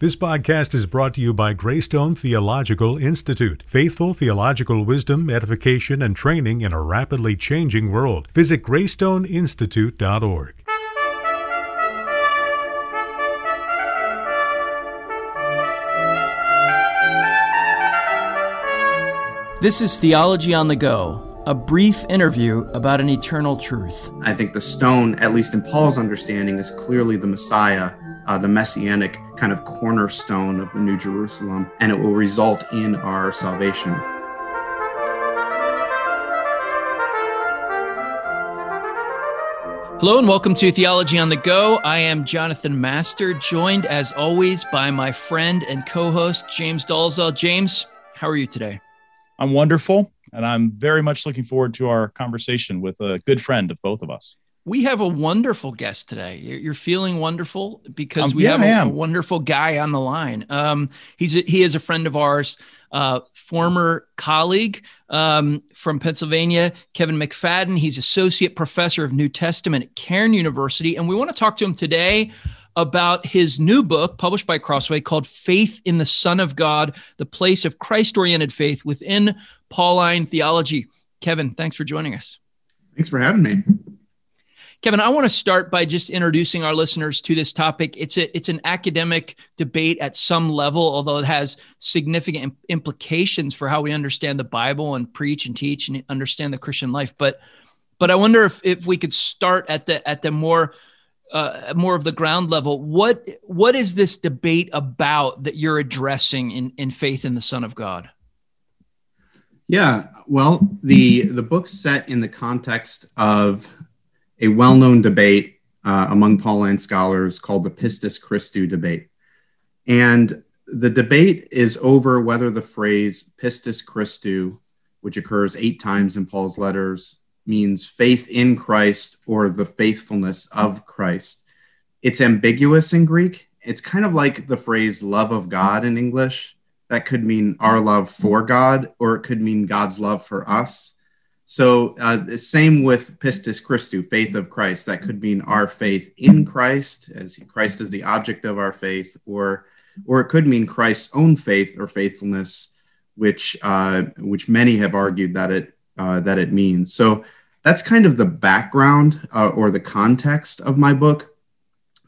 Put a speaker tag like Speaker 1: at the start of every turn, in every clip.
Speaker 1: This podcast is brought to you by Greystone Theological Institute. Faithful theological wisdom, edification, and training in a rapidly changing world. Visit greystoneinstitute.org.
Speaker 2: This is Theology on the Go, a brief interview about an eternal truth.
Speaker 3: I think the stone, at least in Paul's understanding, is clearly the Messiah, uh, the messianic kind of cornerstone of the New Jerusalem, and it will result in our salvation.
Speaker 2: Hello and welcome to Theology on the Go. I am Jonathan Master, joined as always by my friend and co host, James Dalzell. James, how are you today?
Speaker 4: I'm wonderful, and I'm very much looking forward to our conversation with a good friend of both of us.
Speaker 2: We have a wonderful guest today. You're feeling wonderful because
Speaker 4: Um,
Speaker 2: we
Speaker 4: yeah,
Speaker 2: have a, a wonderful guy on the line. Um, he's a, he is a friend of ours, uh, former colleague um, from Pennsylvania, Kevin McFadden. He's associate professor of New Testament at Cairn University, and we want to talk to him today about his new book published by Crossway called Faith in the Son of God, the place of Christ oriented faith within Pauline theology. Kevin, thanks for joining us.
Speaker 3: Thanks for having me.
Speaker 2: Kevin, I want to start by just introducing our listeners to this topic. It's a, it's an academic debate at some level, although it has significant implications for how we understand the Bible and preach and teach and understand the Christian life. But but I wonder if if we could start at the at the more uh, more of the ground level. What what is this debate about that you're addressing in in faith in the Son of God?
Speaker 3: Yeah, well, the the book's set in the context of a well-known debate uh, among Pauline scholars called the Pistis Christou debate, and the debate is over whether the phrase Pistis Christou, which occurs eight times in Paul's letters, means faith in Christ or the faithfulness of Christ. It's ambiguous in Greek. It's kind of like the phrase love of God in English. That could mean our love for God, or it could mean God's love for us. So, uh, same with pistis Christou, faith of Christ. That could mean our faith in Christ, as Christ is the object of our faith, or or it could mean Christ's own faith or faithfulness, which uh, which many have argued that it uh, that it means. So that's kind of the background uh, or the context of my book.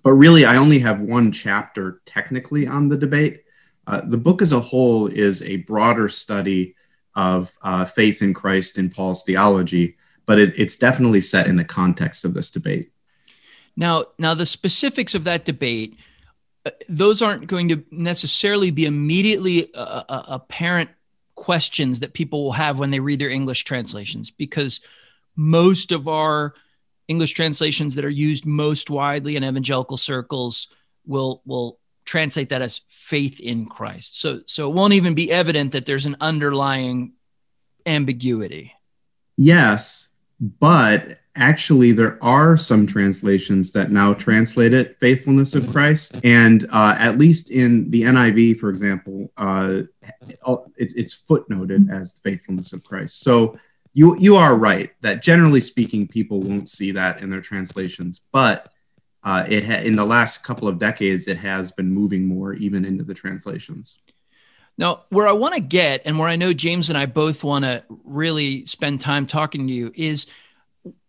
Speaker 3: But really, I only have one chapter technically on the debate. Uh, the book as a whole is a broader study of uh, faith in Christ in Paul's theology, but it, it's definitely set in the context of this debate.
Speaker 2: Now, now the specifics of that debate, uh, those aren't going to necessarily be immediately uh, uh, apparent questions that people will have when they read their English translations, because most of our English translations that are used most widely in evangelical circles will will translate that as faith in Christ. So so it won't even be evident that there's an underlying ambiguity.
Speaker 3: Yes, but actually, there are some translations that now translate it faithfulness of Christ. And uh, at least in the NIV, for example, uh, it, it's footnoted as faithfulness of Christ. So you, you are right that generally speaking, people won't see that in their translations. But uh, it ha- in the last couple of decades, it has been moving more even into the translations.
Speaker 2: Now, where I want to get and where I know James and I both want to really spend time talking to you is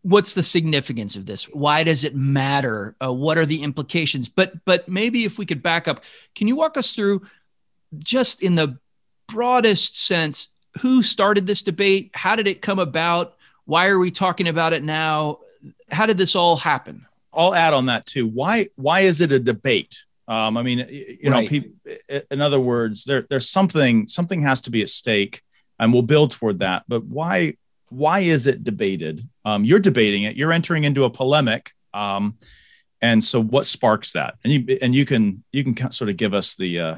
Speaker 2: what's the significance of this? Why does it matter? Uh, what are the implications? But but maybe if we could back up, can you walk us through just in the broadest sense who started this debate? How did it come about? Why are we talking about it now? How did this all happen?
Speaker 4: I'll add on that too. Why why is it a debate? Um, I mean, you know,
Speaker 2: Right.
Speaker 4: peop in other words, there, there's something something has to be at stake, and we'll build toward that. But why why is it debated? Um, you're debating it. You're entering into a polemic. Um, and so, what sparks that? And you and you can you can sort of give us the uh,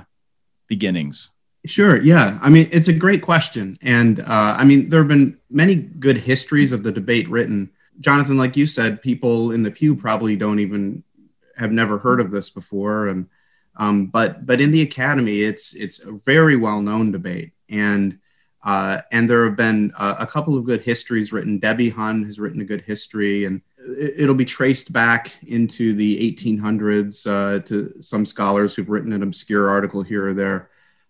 Speaker 4: beginnings.
Speaker 3: Sure. Yeah. I mean, it's a great question. And uh, I mean, there have been many good histories of the debate written. Jonathan, like you said, people in the pew probably don't even have never heard of this before. And um, but but in the academy, it's it's a very well known debate. And uh, and there have been uh, a couple of good histories written. Debbie Hunn has written a good history, and it'll be traced back into the 1800s uh, to some scholars who've written an obscure article here or there.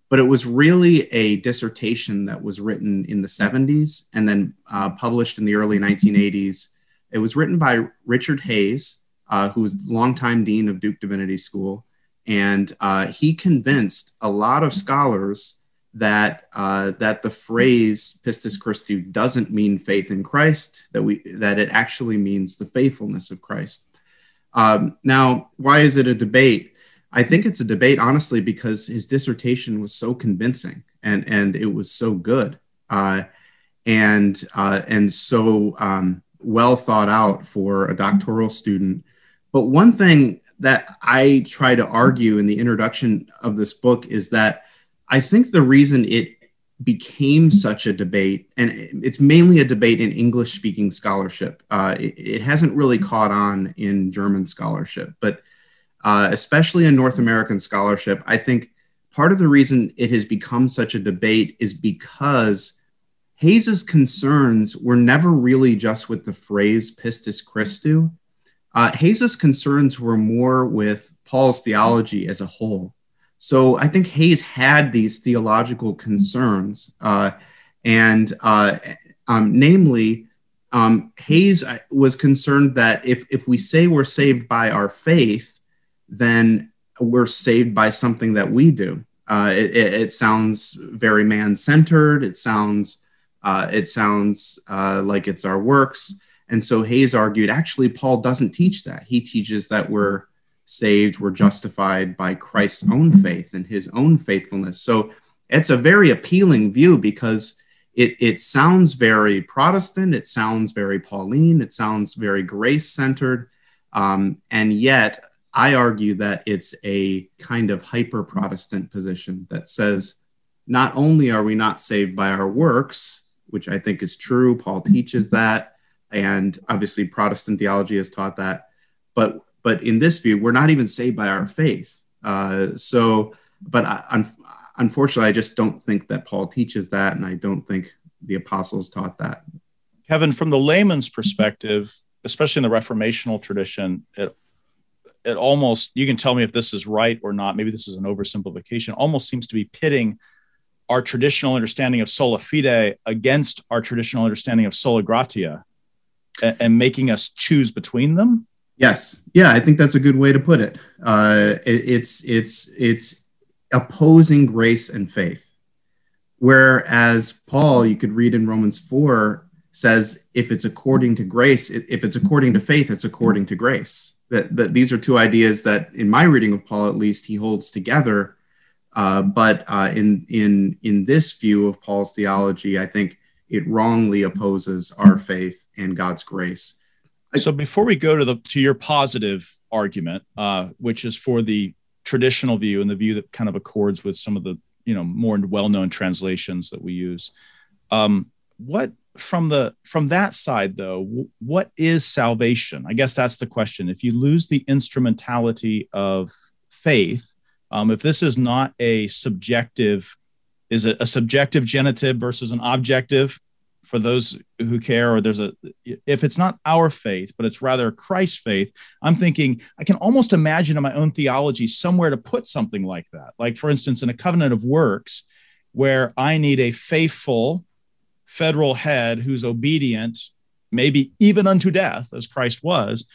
Speaker 3: But it was really a dissertation that was written in the 70s and then uh, published in the early 1980s. It was written by Richard Hays, uh, who was longtime dean of Duke Divinity School, and uh, he convinced a lot of scholars that uh, that the phrase pistis Christi doesn't mean faith in Christ, that we that it actually means the faithfulness of Christ. Um, now, why is it a debate? I think it's a debate, honestly, because his dissertation was so convincing and and it was so good uh, and uh, and so um, well thought out for a doctoral student. But one thing that I try to argue in the introduction of this book is that I think the reason it became such a debate, and it's mainly a debate in English speaking scholarship, uh, it, it, hasn't really caught on in German scholarship, but uh, especially in North American scholarship, I think part of the reason it has become such a debate is because Hays's concerns were never really just with the phrase pistis Christou. Uh, Hays's concerns were more with Paul's theology as a whole. So I think Hays had these theological concerns, uh, and uh, um, namely, um, Hays uh, was concerned that if, if we say we're saved by our faith, then we're saved by something that we do. Uh, it, it, it, sounds very man-centered. It sounds uh, it sounds uh, like it's our works. And so Hays argued, actually, Paul doesn't teach that. He teaches that we're saved, we're justified by Christ's own faith and his own faithfulness. So it's a very appealing view because it, it sounds very Protestant, it sounds very Pauline, it sounds very grace centered. Um, and yet, I argue that it's a kind of hyper Protestant position that says not only are we not saved by our works, which I think is true, Paul teaches that, and obviously Protestant theology has taught that, but but in this view, we're not even saved by our faith. Uh, so, but I, un- unfortunately, I just don't think that Paul teaches that, and I don't think the apostles taught that.
Speaker 4: Kevin, from the layman's perspective, especially in the Reformational tradition, it it almost you can tell me if this is right or not. Maybe this is an oversimplification. Almost seems to be pitting our traditional understanding of sola fide against our traditional understanding of sola gratia, and, and making us choose between them.
Speaker 3: Yes, yeah, I think that's a good way to put it. Uh, it it's it's it's opposing grace and faith, whereas Paul, you could read in Romans four, says if it's according to grace, if it's according to faith, it's according to grace. That that these are two ideas that, in my reading of Paul, at least, he holds together. Uh, but uh, in in in this view of Paul's theology, I think it wrongly opposes our faith and God's grace
Speaker 4: so before we go to the to your positive argument, uh, which is for the traditional view and the view that kind of accords with some of the you know more well-known translations that we use, um, what from the from that side though, what is salvation? I guess that's the question. If you lose the instrumentality of faith, um, if this is not a subjective, is it a subjective genitive versus an objective? for those who care or there's a if it's not our faith but it's rather christ's faith i'm thinking i can almost imagine in my own theology somewhere to put something like that like for instance in a covenant of works where i need a faithful federal head who's obedient maybe even unto death as christ was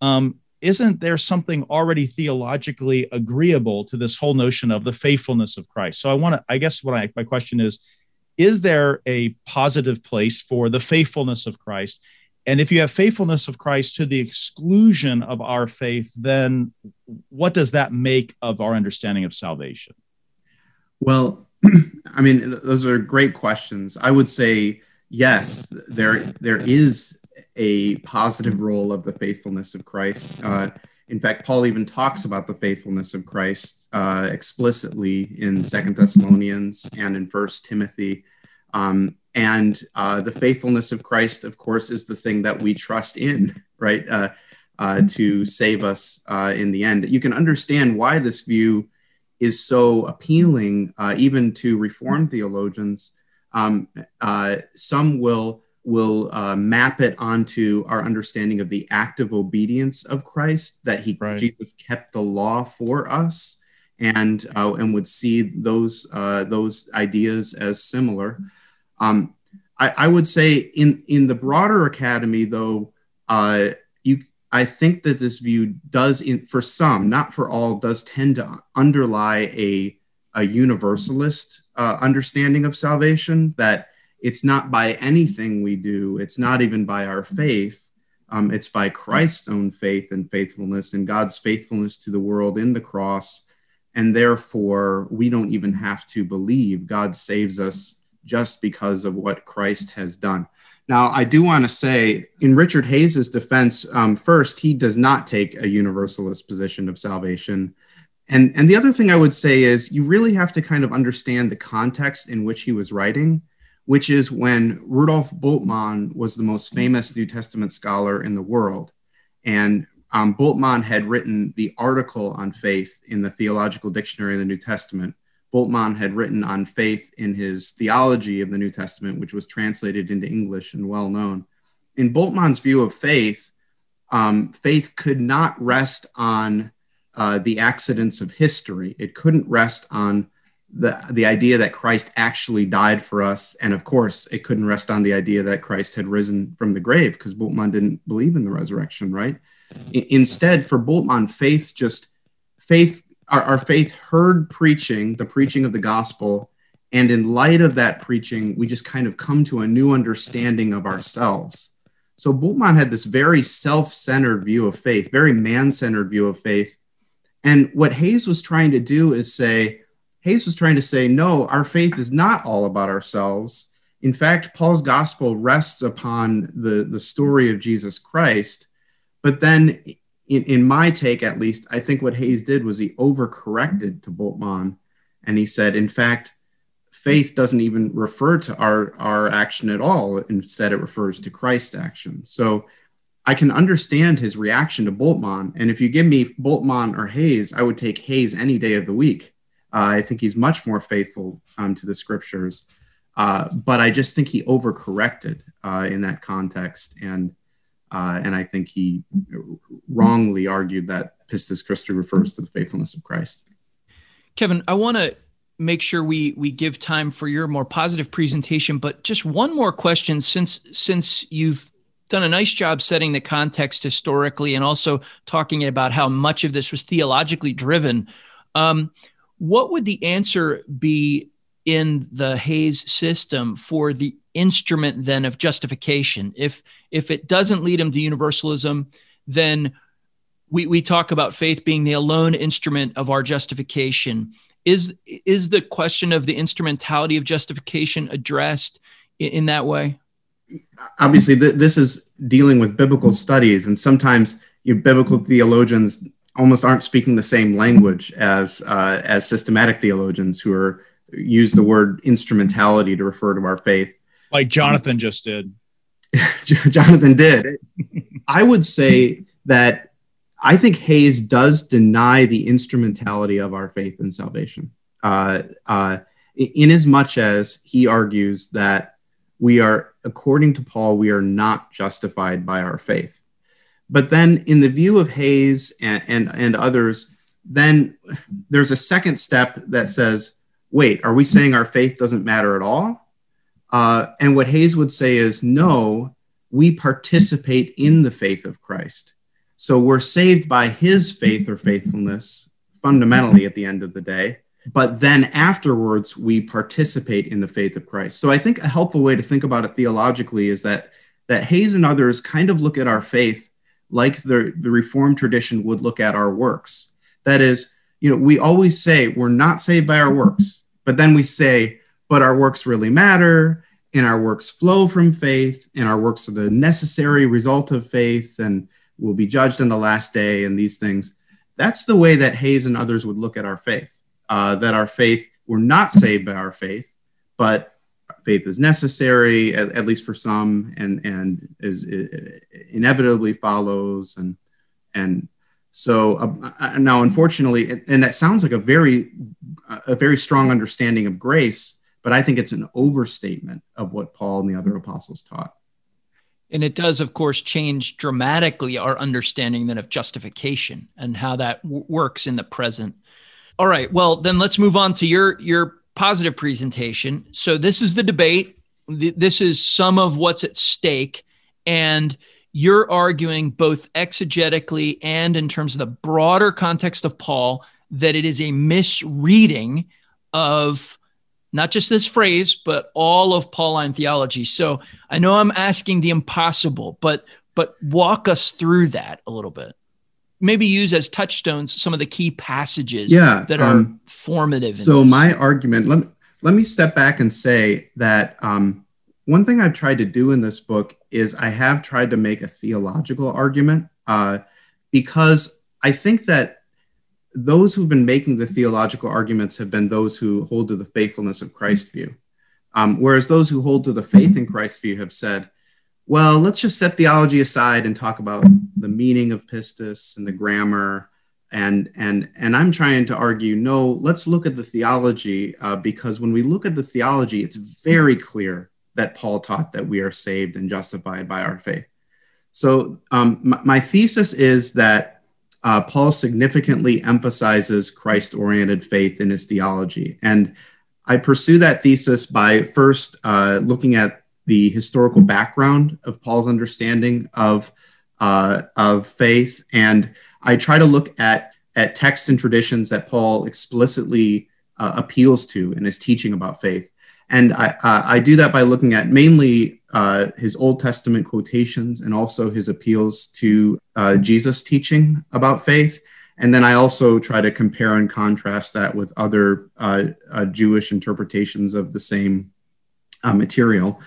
Speaker 4: um, isn't there something already theologically agreeable to this whole notion of the faithfulness of christ so i want to i guess what I, my question is is there a positive place for the faithfulness of Christ? And if you have faithfulness of Christ to the exclusion of our faith, then what does that make of our understanding of salvation?
Speaker 3: Well, I mean, those are great questions. I would say yes, there there is a positive role of the faithfulness of Christ. Uh, in fact, Paul even talks about the faithfulness of Christ uh, explicitly in Second Thessalonians and in First Timothy. Um, and uh, the faithfulness of Christ, of course, is the thing that we trust in, right, uh, uh, to save us uh, in the end. You can understand why this view is so appealing, even to Reformed theologians. Um, some will will uh, map it onto our understanding of the active obedience of Christ, that he right. Jesus kept the law for us, and uh, and would see those uh, those ideas as similar. Um, I, I, would say in in the broader academy, though, uh, you I think that this view does, in, for some, not for all, does tend to underlie a a universalist uh, understanding of salvation that it's not by anything we do, it's not even by our faith. Um, it's by Christ's own faith and faithfulness and God's faithfulness to the world in the cross. And therefore, we don't even have to believe God saves us just because of what Christ has done. Now, I do want to say, in Richard Hays's defense, um, first, he does not take a universalist position of salvation. And, and the other thing I would say is you really have to kind of understand the context in which he was writing, which is when Rudolf Bultmann was the most famous New Testament scholar in the world. And um, Bultmann had written the article on faith in the Theological Dictionary of the New Testament. Bultmann had written on faith in his theology of the New Testament, which was translated into English and well known. In Bultmann's view of faith, um, faith could not rest on uh, the accidents of history. It couldn't rest on the, the idea that Christ actually died for us. And of course, it couldn't rest on the idea that Christ had risen from the grave because Bultmann didn't believe in the resurrection, right? I, instead, for Bultmann, faith just, faith, our, our faith heard preaching, the preaching of the gospel. And in light of that preaching, we just kind of come to a new understanding of ourselves. So Bultmann had this very self centered view of faith, very man centered view of faith and what Hays was trying to do is say, Hays was trying to say, no, our faith is not all about ourselves. In fact, Paul's gospel rests upon the, the story of Jesus Christ. But then, in, in my take at least, I think what Hays did was he overcorrected to Bultmann. And he said, in fact, faith doesn't even refer to our, our action at all. Instead, it refers to Christ's action. So I can understand his reaction to Bultmann. And if you give me Bultmann or Hays, I would take Hays any day of the week. I think he's much more faithful um, to the scriptures. Uh, but I just think he overcorrected uh, in that context. And, uh, and I think he wrongly argued that Pistis Christi refers to the faithfulness of Christ.
Speaker 2: Kevin, I want to make sure we we give time for your more positive presentation but just one more question since since you've done a nice job setting the context historically and also talking about how much of this was theologically driven. Um, what would the answer be in the Hays system for the instrument then of justification? If if it doesn't lead him to universalism, then we, we talk about faith being the alone instrument of our justification. Is is the question of the instrumentality of justification addressed in, in that way?
Speaker 3: obviously th- this is dealing with biblical studies and sometimes you biblical theologians almost aren't speaking the same language as uh, as systematic theologians who are use the word instrumentality to refer to our faith.
Speaker 4: Like jonathan just did.
Speaker 3: Jonathan did. I would say that i think Hays does deny the instrumentality of our faith and salvation. Uh, uh, in as much as he argues that we are according to Paul, we are not justified by our faith. But then, in the view of Hays and, and, and others, then there's a second step that says, wait, are we saying our faith doesn't matter at all? Uh, and what Hays would say is, no, we participate in the faith of Christ. So we're saved by his faith or faithfulness fundamentally at the end of the day but then afterwards we participate in the faith of Christ. So I think a helpful way to think about it theologically is that that Hays and others kind of look at our faith like the, the Reformed tradition would look at our works. That is, you know, we always say we're not saved by our works, but then we say, but our works really matter, and our works flow from faith, and our works are the necessary result of faith, and will be judged on the last day, and these things. That's the way that Hays and others would look at our faith uh, that our faith, we're not saved by our faith, but faith is necessary, at, at least for some, and, and is, inevitably follows. And, and so uh, now, unfortunately, and that sounds like a very, a very strong understanding of grace, but I think it's an overstatement of what Paul and the other apostles taught.
Speaker 2: And it does, of course, change dramatically our understanding then of justification and how that w- works in the present. All right. Well, then let's move on to your your positive presentation. So this is the debate. This is some of what's at stake, and you're arguing both exegetically and in terms of the broader context of Paul that it is a misreading of not just this phrase, but all of Pauline theology. So I know I'm asking the impossible, but but walk us through that a little bit. Maybe use as touchstones some of the key passages
Speaker 3: yeah,
Speaker 2: that are um, formative.
Speaker 3: So my argument, let me, let me step back and say that um, one thing I've tried to do in this book is I have tried to make a theological argument uh, because I think that those who've been making the theological arguments have been those who hold to the faithfulness of Christ view. Um, whereas those who hold to the faith in Christ view have said, well, let's just set theology aside and talk about the meaning of pistis and the grammar. And, and, and I'm trying to argue, no, let's look at the theology uh, because when we look at the theology, it's very clear that Paul taught that we are saved and justified by our faith. So um, my, my thesis is that uh, Paul significantly emphasizes Christ oriented faith in his theology. And I pursue that thesis by first uh, looking at the historical background of Paul's understanding of, uh, of faith. And I try to look at, at texts and traditions that Paul explicitly uh, appeals to in his teaching about faith. And I, I do that by looking at mainly uh, his Old Testament quotations and also his appeals to uh, Jesus' teaching about faith. And then I also try to compare and contrast that with other uh, uh Jewish interpretations of the same uh, material.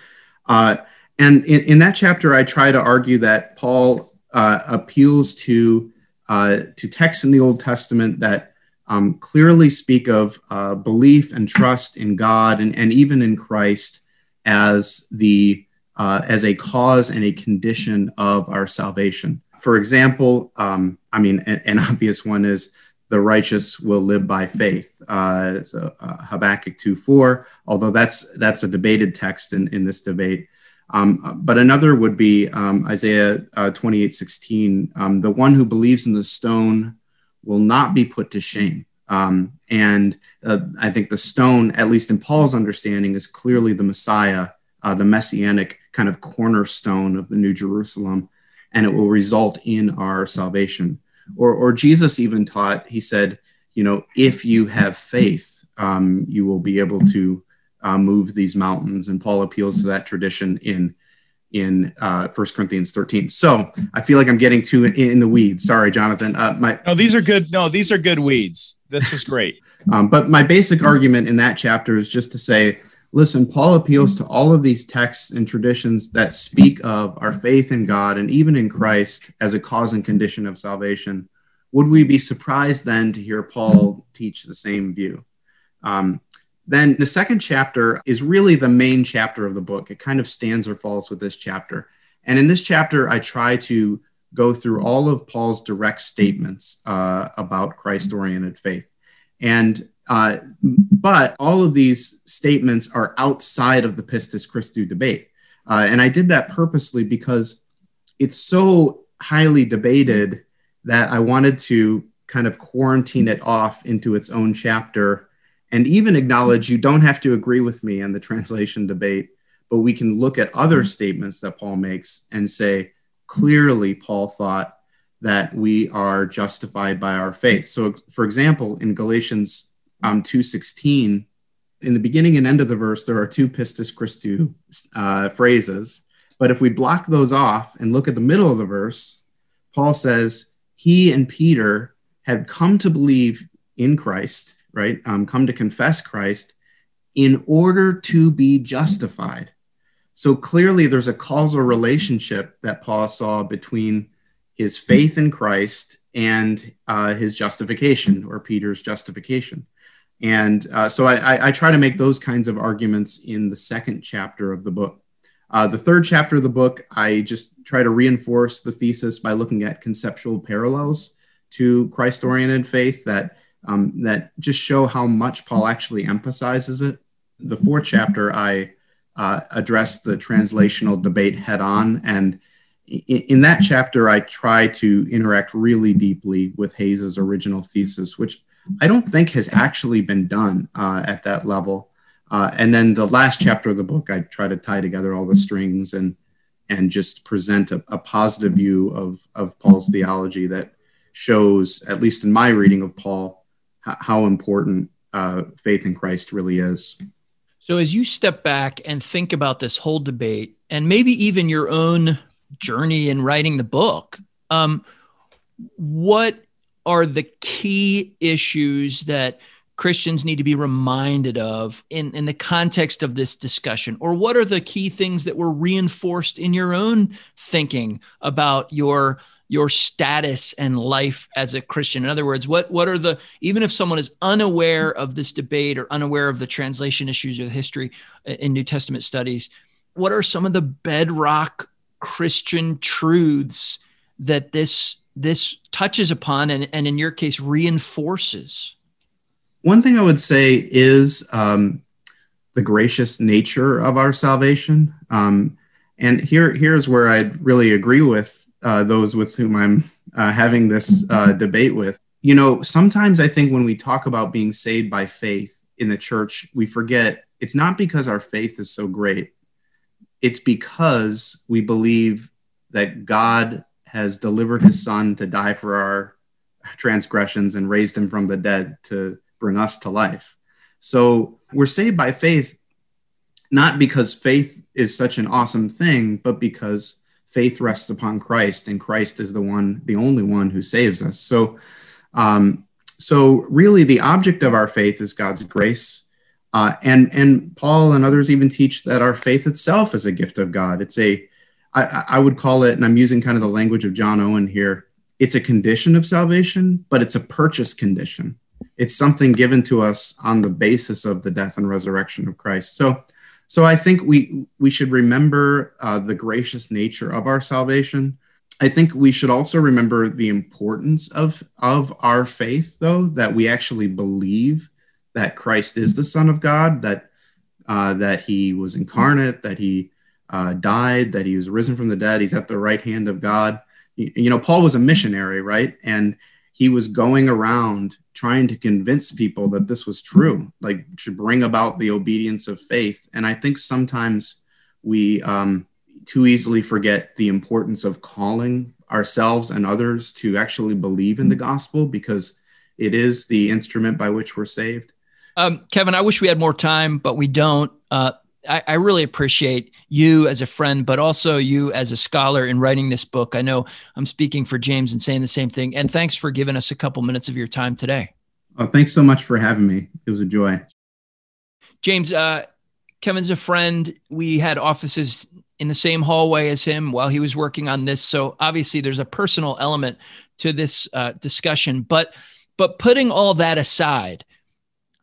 Speaker 3: Uh, and in, in, that chapter, I try to argue that Paul appeals to, to texts in the Old Testament that um, clearly speak of belief and trust in God and, and even in Christ as the uh, as a cause and a condition of our salvation. For example, um, I mean, an, an, obvious one is the righteous will live by faith. Uh, so uh, Habakkuk 2 4, although that's that's a debated text in, in this debate. Um, but another would be um, Isaiah uh, 28 16. Um, the one who believes in the stone will not be put to shame. Um, and uh, I think the stone, at least in Paul's understanding, is clearly the Messiah uh, the messianic kind of cornerstone of the New Jerusalem, and it will result in our salvation. Or, or Jesus even taught, he said, you know, if you have faith, um, you will be able to uh, move these mountains. And Paul appeals to that tradition in in uh, 1 Corinthians 13. So I feel like I'm getting too in the weeds. Sorry, Jonathan. Uh, my
Speaker 4: no, these are good. No, these are good weeds. This is great.
Speaker 3: um, but my basic argument in that chapter is just to say Listen, Paul appeals to all of these texts and traditions that speak of our faith in God and even in Christ as a cause and condition of salvation. Would we be surprised then to hear Paul teach the same view? Um, then the second chapter is really the main chapter of the book. It kind of stands or falls with this chapter. And in this chapter, I try to go through all of Paul's direct statements uh, about Christ oriented faith. And uh, but all of these statements are outside of the Pistis Christou debate. Uh, and I did that purposely because it's so highly debated that I wanted to kind of quarantine it off into its own chapter and even acknowledge you don't have to agree with me on the translation debate, but we can look at other statements that Paul makes and say, clearly, Paul thought that we are justified by our faith. So, for example, in Galatians um, 216, in the beginning and end of the verse, there are two pistis Christou uh, phrases. But if we block those off and look at the middle of the verse, Paul says, He and Peter had come to believe in Christ, right? Um, come to confess Christ in order to be justified. So clearly, there's a causal relationship that Paul saw between his faith in Christ and uh, his justification or Peter's justification. And uh, so I, I, try to make those kinds of arguments in the second chapter of the book. Uh, the third chapter of the book, I just try to reinforce the thesis by looking at conceptual parallels to Christ oriented faith that, um, that just show how much Paul actually emphasizes it. The fourth chapter, I uh, address the translational debate head on. And in, that chapter, I try to interact really deeply with Hays's original thesis, which I don't think has actually been done uh, at that level. Uh, and then the last chapter of the book, I try to tie together all the strings and and just present a, a positive view of, of Paul's theology that shows, at least in my reading of Paul, h- how important uh, faith in Christ really is.
Speaker 2: So, as you step back and think about this whole debate, and maybe even your own journey in writing the book, um, what are the key issues that Christians need to be reminded of in, in the context of this discussion? Or what are the key things that were reinforced in your own thinking about your your status and life as a Christian. In other words, what what are the even if someone is unaware of this debate or unaware of the translation issues or the history uh, in New Testament studies, what are some of the bedrock Christian truths that this this touches upon and, and in your case reinforces?
Speaker 3: One thing I would say is um, the gracious nature of our salvation. Um, and here, here's where I really agree with uh, those with whom I'm uh, having this uh, debate with. You know, sometimes I think when we talk about being saved by faith in the church, we forget it's not because our faith is so great. It's because we believe that God has delivered his son to die for our transgressions and raised him from the dead to bring us to life. So we're saved by faith, not because faith is such an awesome thing, but because faith rests upon Christ, and Christ is the one, the only one who saves us. So, um, so really, the object of our faith is God's grace. Uh, and and Paul and others even teach that our faith itself is a gift of God. It's a I, I would call it, and I'm using kind of the language of John Owen here. It's a condition of salvation, but it's a purchase condition. It's something given to us on the basis of the death and resurrection of Christ. So so I think we we should remember uh, the gracious nature of our salvation. I think we should also remember the importance of of our faith, though, that we actually believe that Christ is the Son of God, that uh, that He was incarnate, that He uh, died, that He was risen from the dead, He's at the right hand of God. You, you know, Paul was a missionary, right? And he was going around trying to convince people that this was true, like to bring about the obedience of faith. And I think sometimes we um, too easily forget the importance of calling ourselves and others to actually believe in the gospel because it is the instrument by which we're saved.
Speaker 2: Um, Kevin, I wish we had more time, but we don't. Uh, I, I, really appreciate you as a friend, but also you as a scholar in writing this book. I know I'm speaking for James and saying the same thing. And thanks for giving us a couple minutes of your time today.
Speaker 3: Oh, thanks so much for having me. It was a joy.
Speaker 2: James, uh, Kevin's a friend. We had offices in the same hallway as him while he was working on this. So obviously, there's a personal element to this uh, discussion. But but putting all that aside,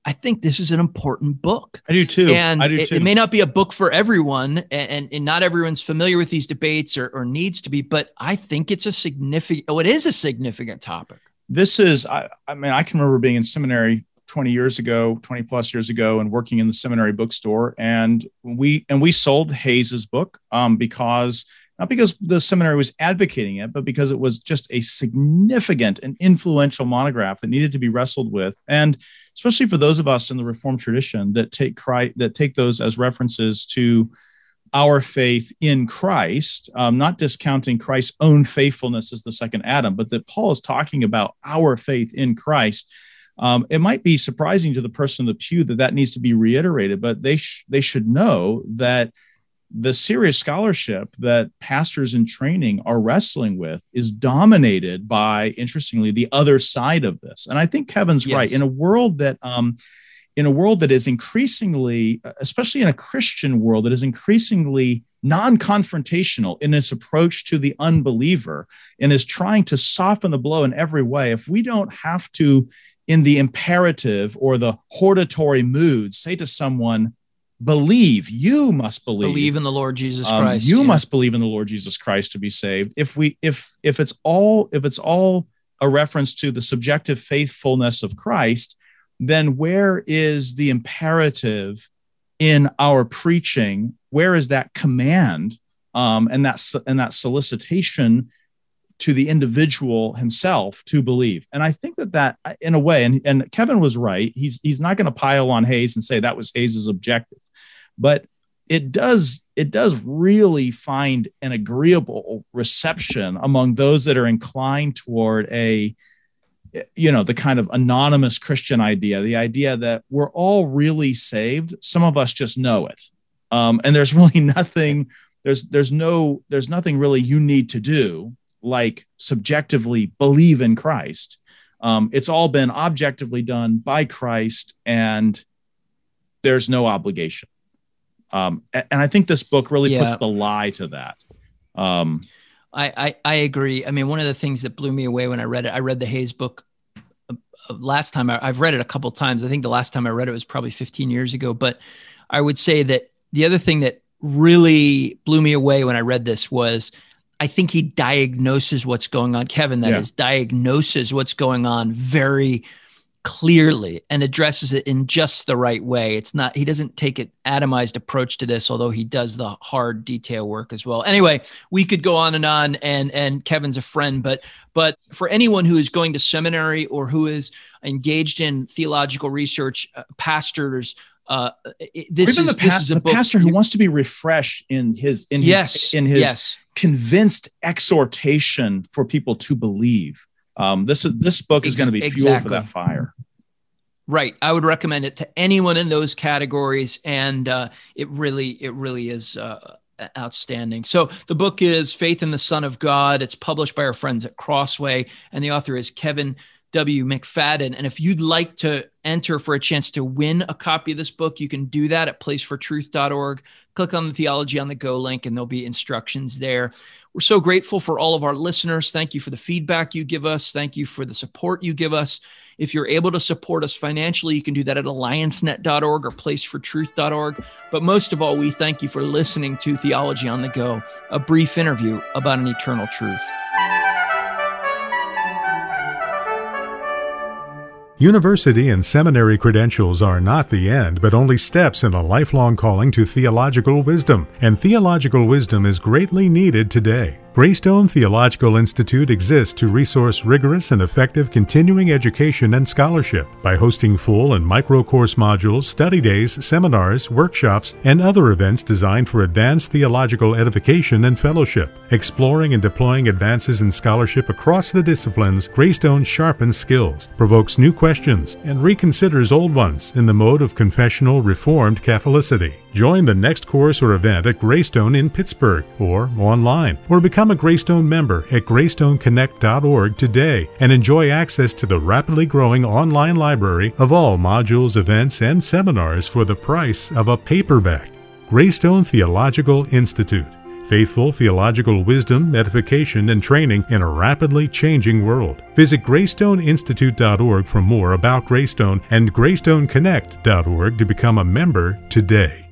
Speaker 2: I think this is an important book.
Speaker 4: I do too.
Speaker 2: And
Speaker 4: do
Speaker 2: it,
Speaker 4: too.
Speaker 2: it may not be a book for everyone, and, and not everyone's familiar with these debates or, or needs to be, but I think it's a significant, oh, it is a significant topic.
Speaker 4: This is, I, I mean, I can remember being in seminary 20 years ago, 20 plus years ago, and working in the seminary bookstore. And we, and we sold Hays's book um, because not because the seminary was advocating it, but because it was just a significant and influential monograph that needed to be wrestled with. And especially for those of us in the Reformed tradition that take Christ, that take those as references to our faith in Christ, um, not discounting Christ's own faithfulness as the second Adam, but that Paul is talking about our faith in Christ. Um, it might be surprising to the person in the pew that that needs to be reiterated, but they sh- they should know that the serious scholarship that pastors in training are wrestling with is dominated by, interestingly, the other side of this. And I think Kevin's yes. right. In a world that, um, in a world that is increasingly, especially in a Christian world that is increasingly non-confrontational in its approach to the unbeliever and is trying to soften the blow in every way, if we don't have to, in the imperative or the hortatory mood, say to someone, believe you must believe
Speaker 2: believe in the lord jesus um, christ
Speaker 4: you yeah. must believe in the lord jesus christ to be saved if we if if it's all if it's all a reference to the subjective faithfulness of christ then where is the imperative in our preaching where is that command um, and that and that solicitation to the individual himself to believe. And I think that that in a way, and, and Kevin was right. He's he's not going to pile on Hays and say that was Hays's objective, but it does it does really find an agreeable reception among those that are inclined toward a you know the kind of anonymous christian idea the idea that we're all really saved some of us just know it um, and there's really nothing there's there's no there's nothing really you need to do like subjectively believe in christ um, it's all been objectively done by christ and there's no obligation um, and, i think this book really yeah. puts the lie to that um,
Speaker 2: I, I, I agree. I mean, one of the things that blew me away when I read it, I read the Hays book uh, last time. I, I've read it a couple times. I think the last time I read it was probably 15 years ago. But I would say that the other thing that really blew me away when I read this was I think he diagnoses what's going on. Kevin, that yeah. is, diagnoses what's going on very clearly and addresses it in just the right way. It's not, he doesn't take an atomized approach to this, although he does the hard detail work as well. Anyway, we could go on and on and, and Kevin's a friend, but, but for anyone who is going to seminary or who is engaged in theological research, uh, pastors, uh, this
Speaker 4: even
Speaker 2: is,
Speaker 4: the, pa- the pastor who wants to be refreshed in his in yes, his in his yes. convinced exhortation for people to believe. Um, this is this book is going to be exactly. fuel for that fire.
Speaker 2: Right, I would recommend it to anyone in those categories, and uh, it really it really is. Uh, outstanding. So the book is Faith in the Son of God. It's published by our friends at Crossway, and the author is Kevin W. McFadden. And if you'd like to enter for a chance to win a copy of this book, you can do that at placefortruth.org. Click on the Theology on the Go link, and there'll be instructions there. We're so grateful for all of our listeners. Thank you for the feedback you give us. Thank you for the support you give us. If you're able to support us financially, you can do that at alliancenet.org or placefortruth.org. But most of all, we thank you for listening to Theology on the Go, a brief interview about an eternal truth.
Speaker 1: University and seminary credentials are not the end, but only steps in a lifelong calling to theological wisdom, and theological wisdom is greatly needed today. Greystone Theological Institute exists to resource rigorous and effective continuing education and scholarship by hosting full and micro course modules, study days, seminars, workshops, and other events designed for advanced theological edification and fellowship. Exploring and deploying advances in scholarship across the disciplines, Greystone sharpens skills, provokes new questions, and reconsiders old ones in the mode of confessional Reformed Catholicity. Join the next course or event at Greystone in Pittsburgh or online, or become a Greystone member at greystoneconnect.org today and enjoy access to the rapidly growing online library of all modules, events, and seminars for the price of a paperback. Greystone Theological Institute. Faithful theological wisdom, edification, and training in a rapidly changing world. Visit GreystoneInstitute.org for more about Greystone and GreystoneConnect.org to become a member today.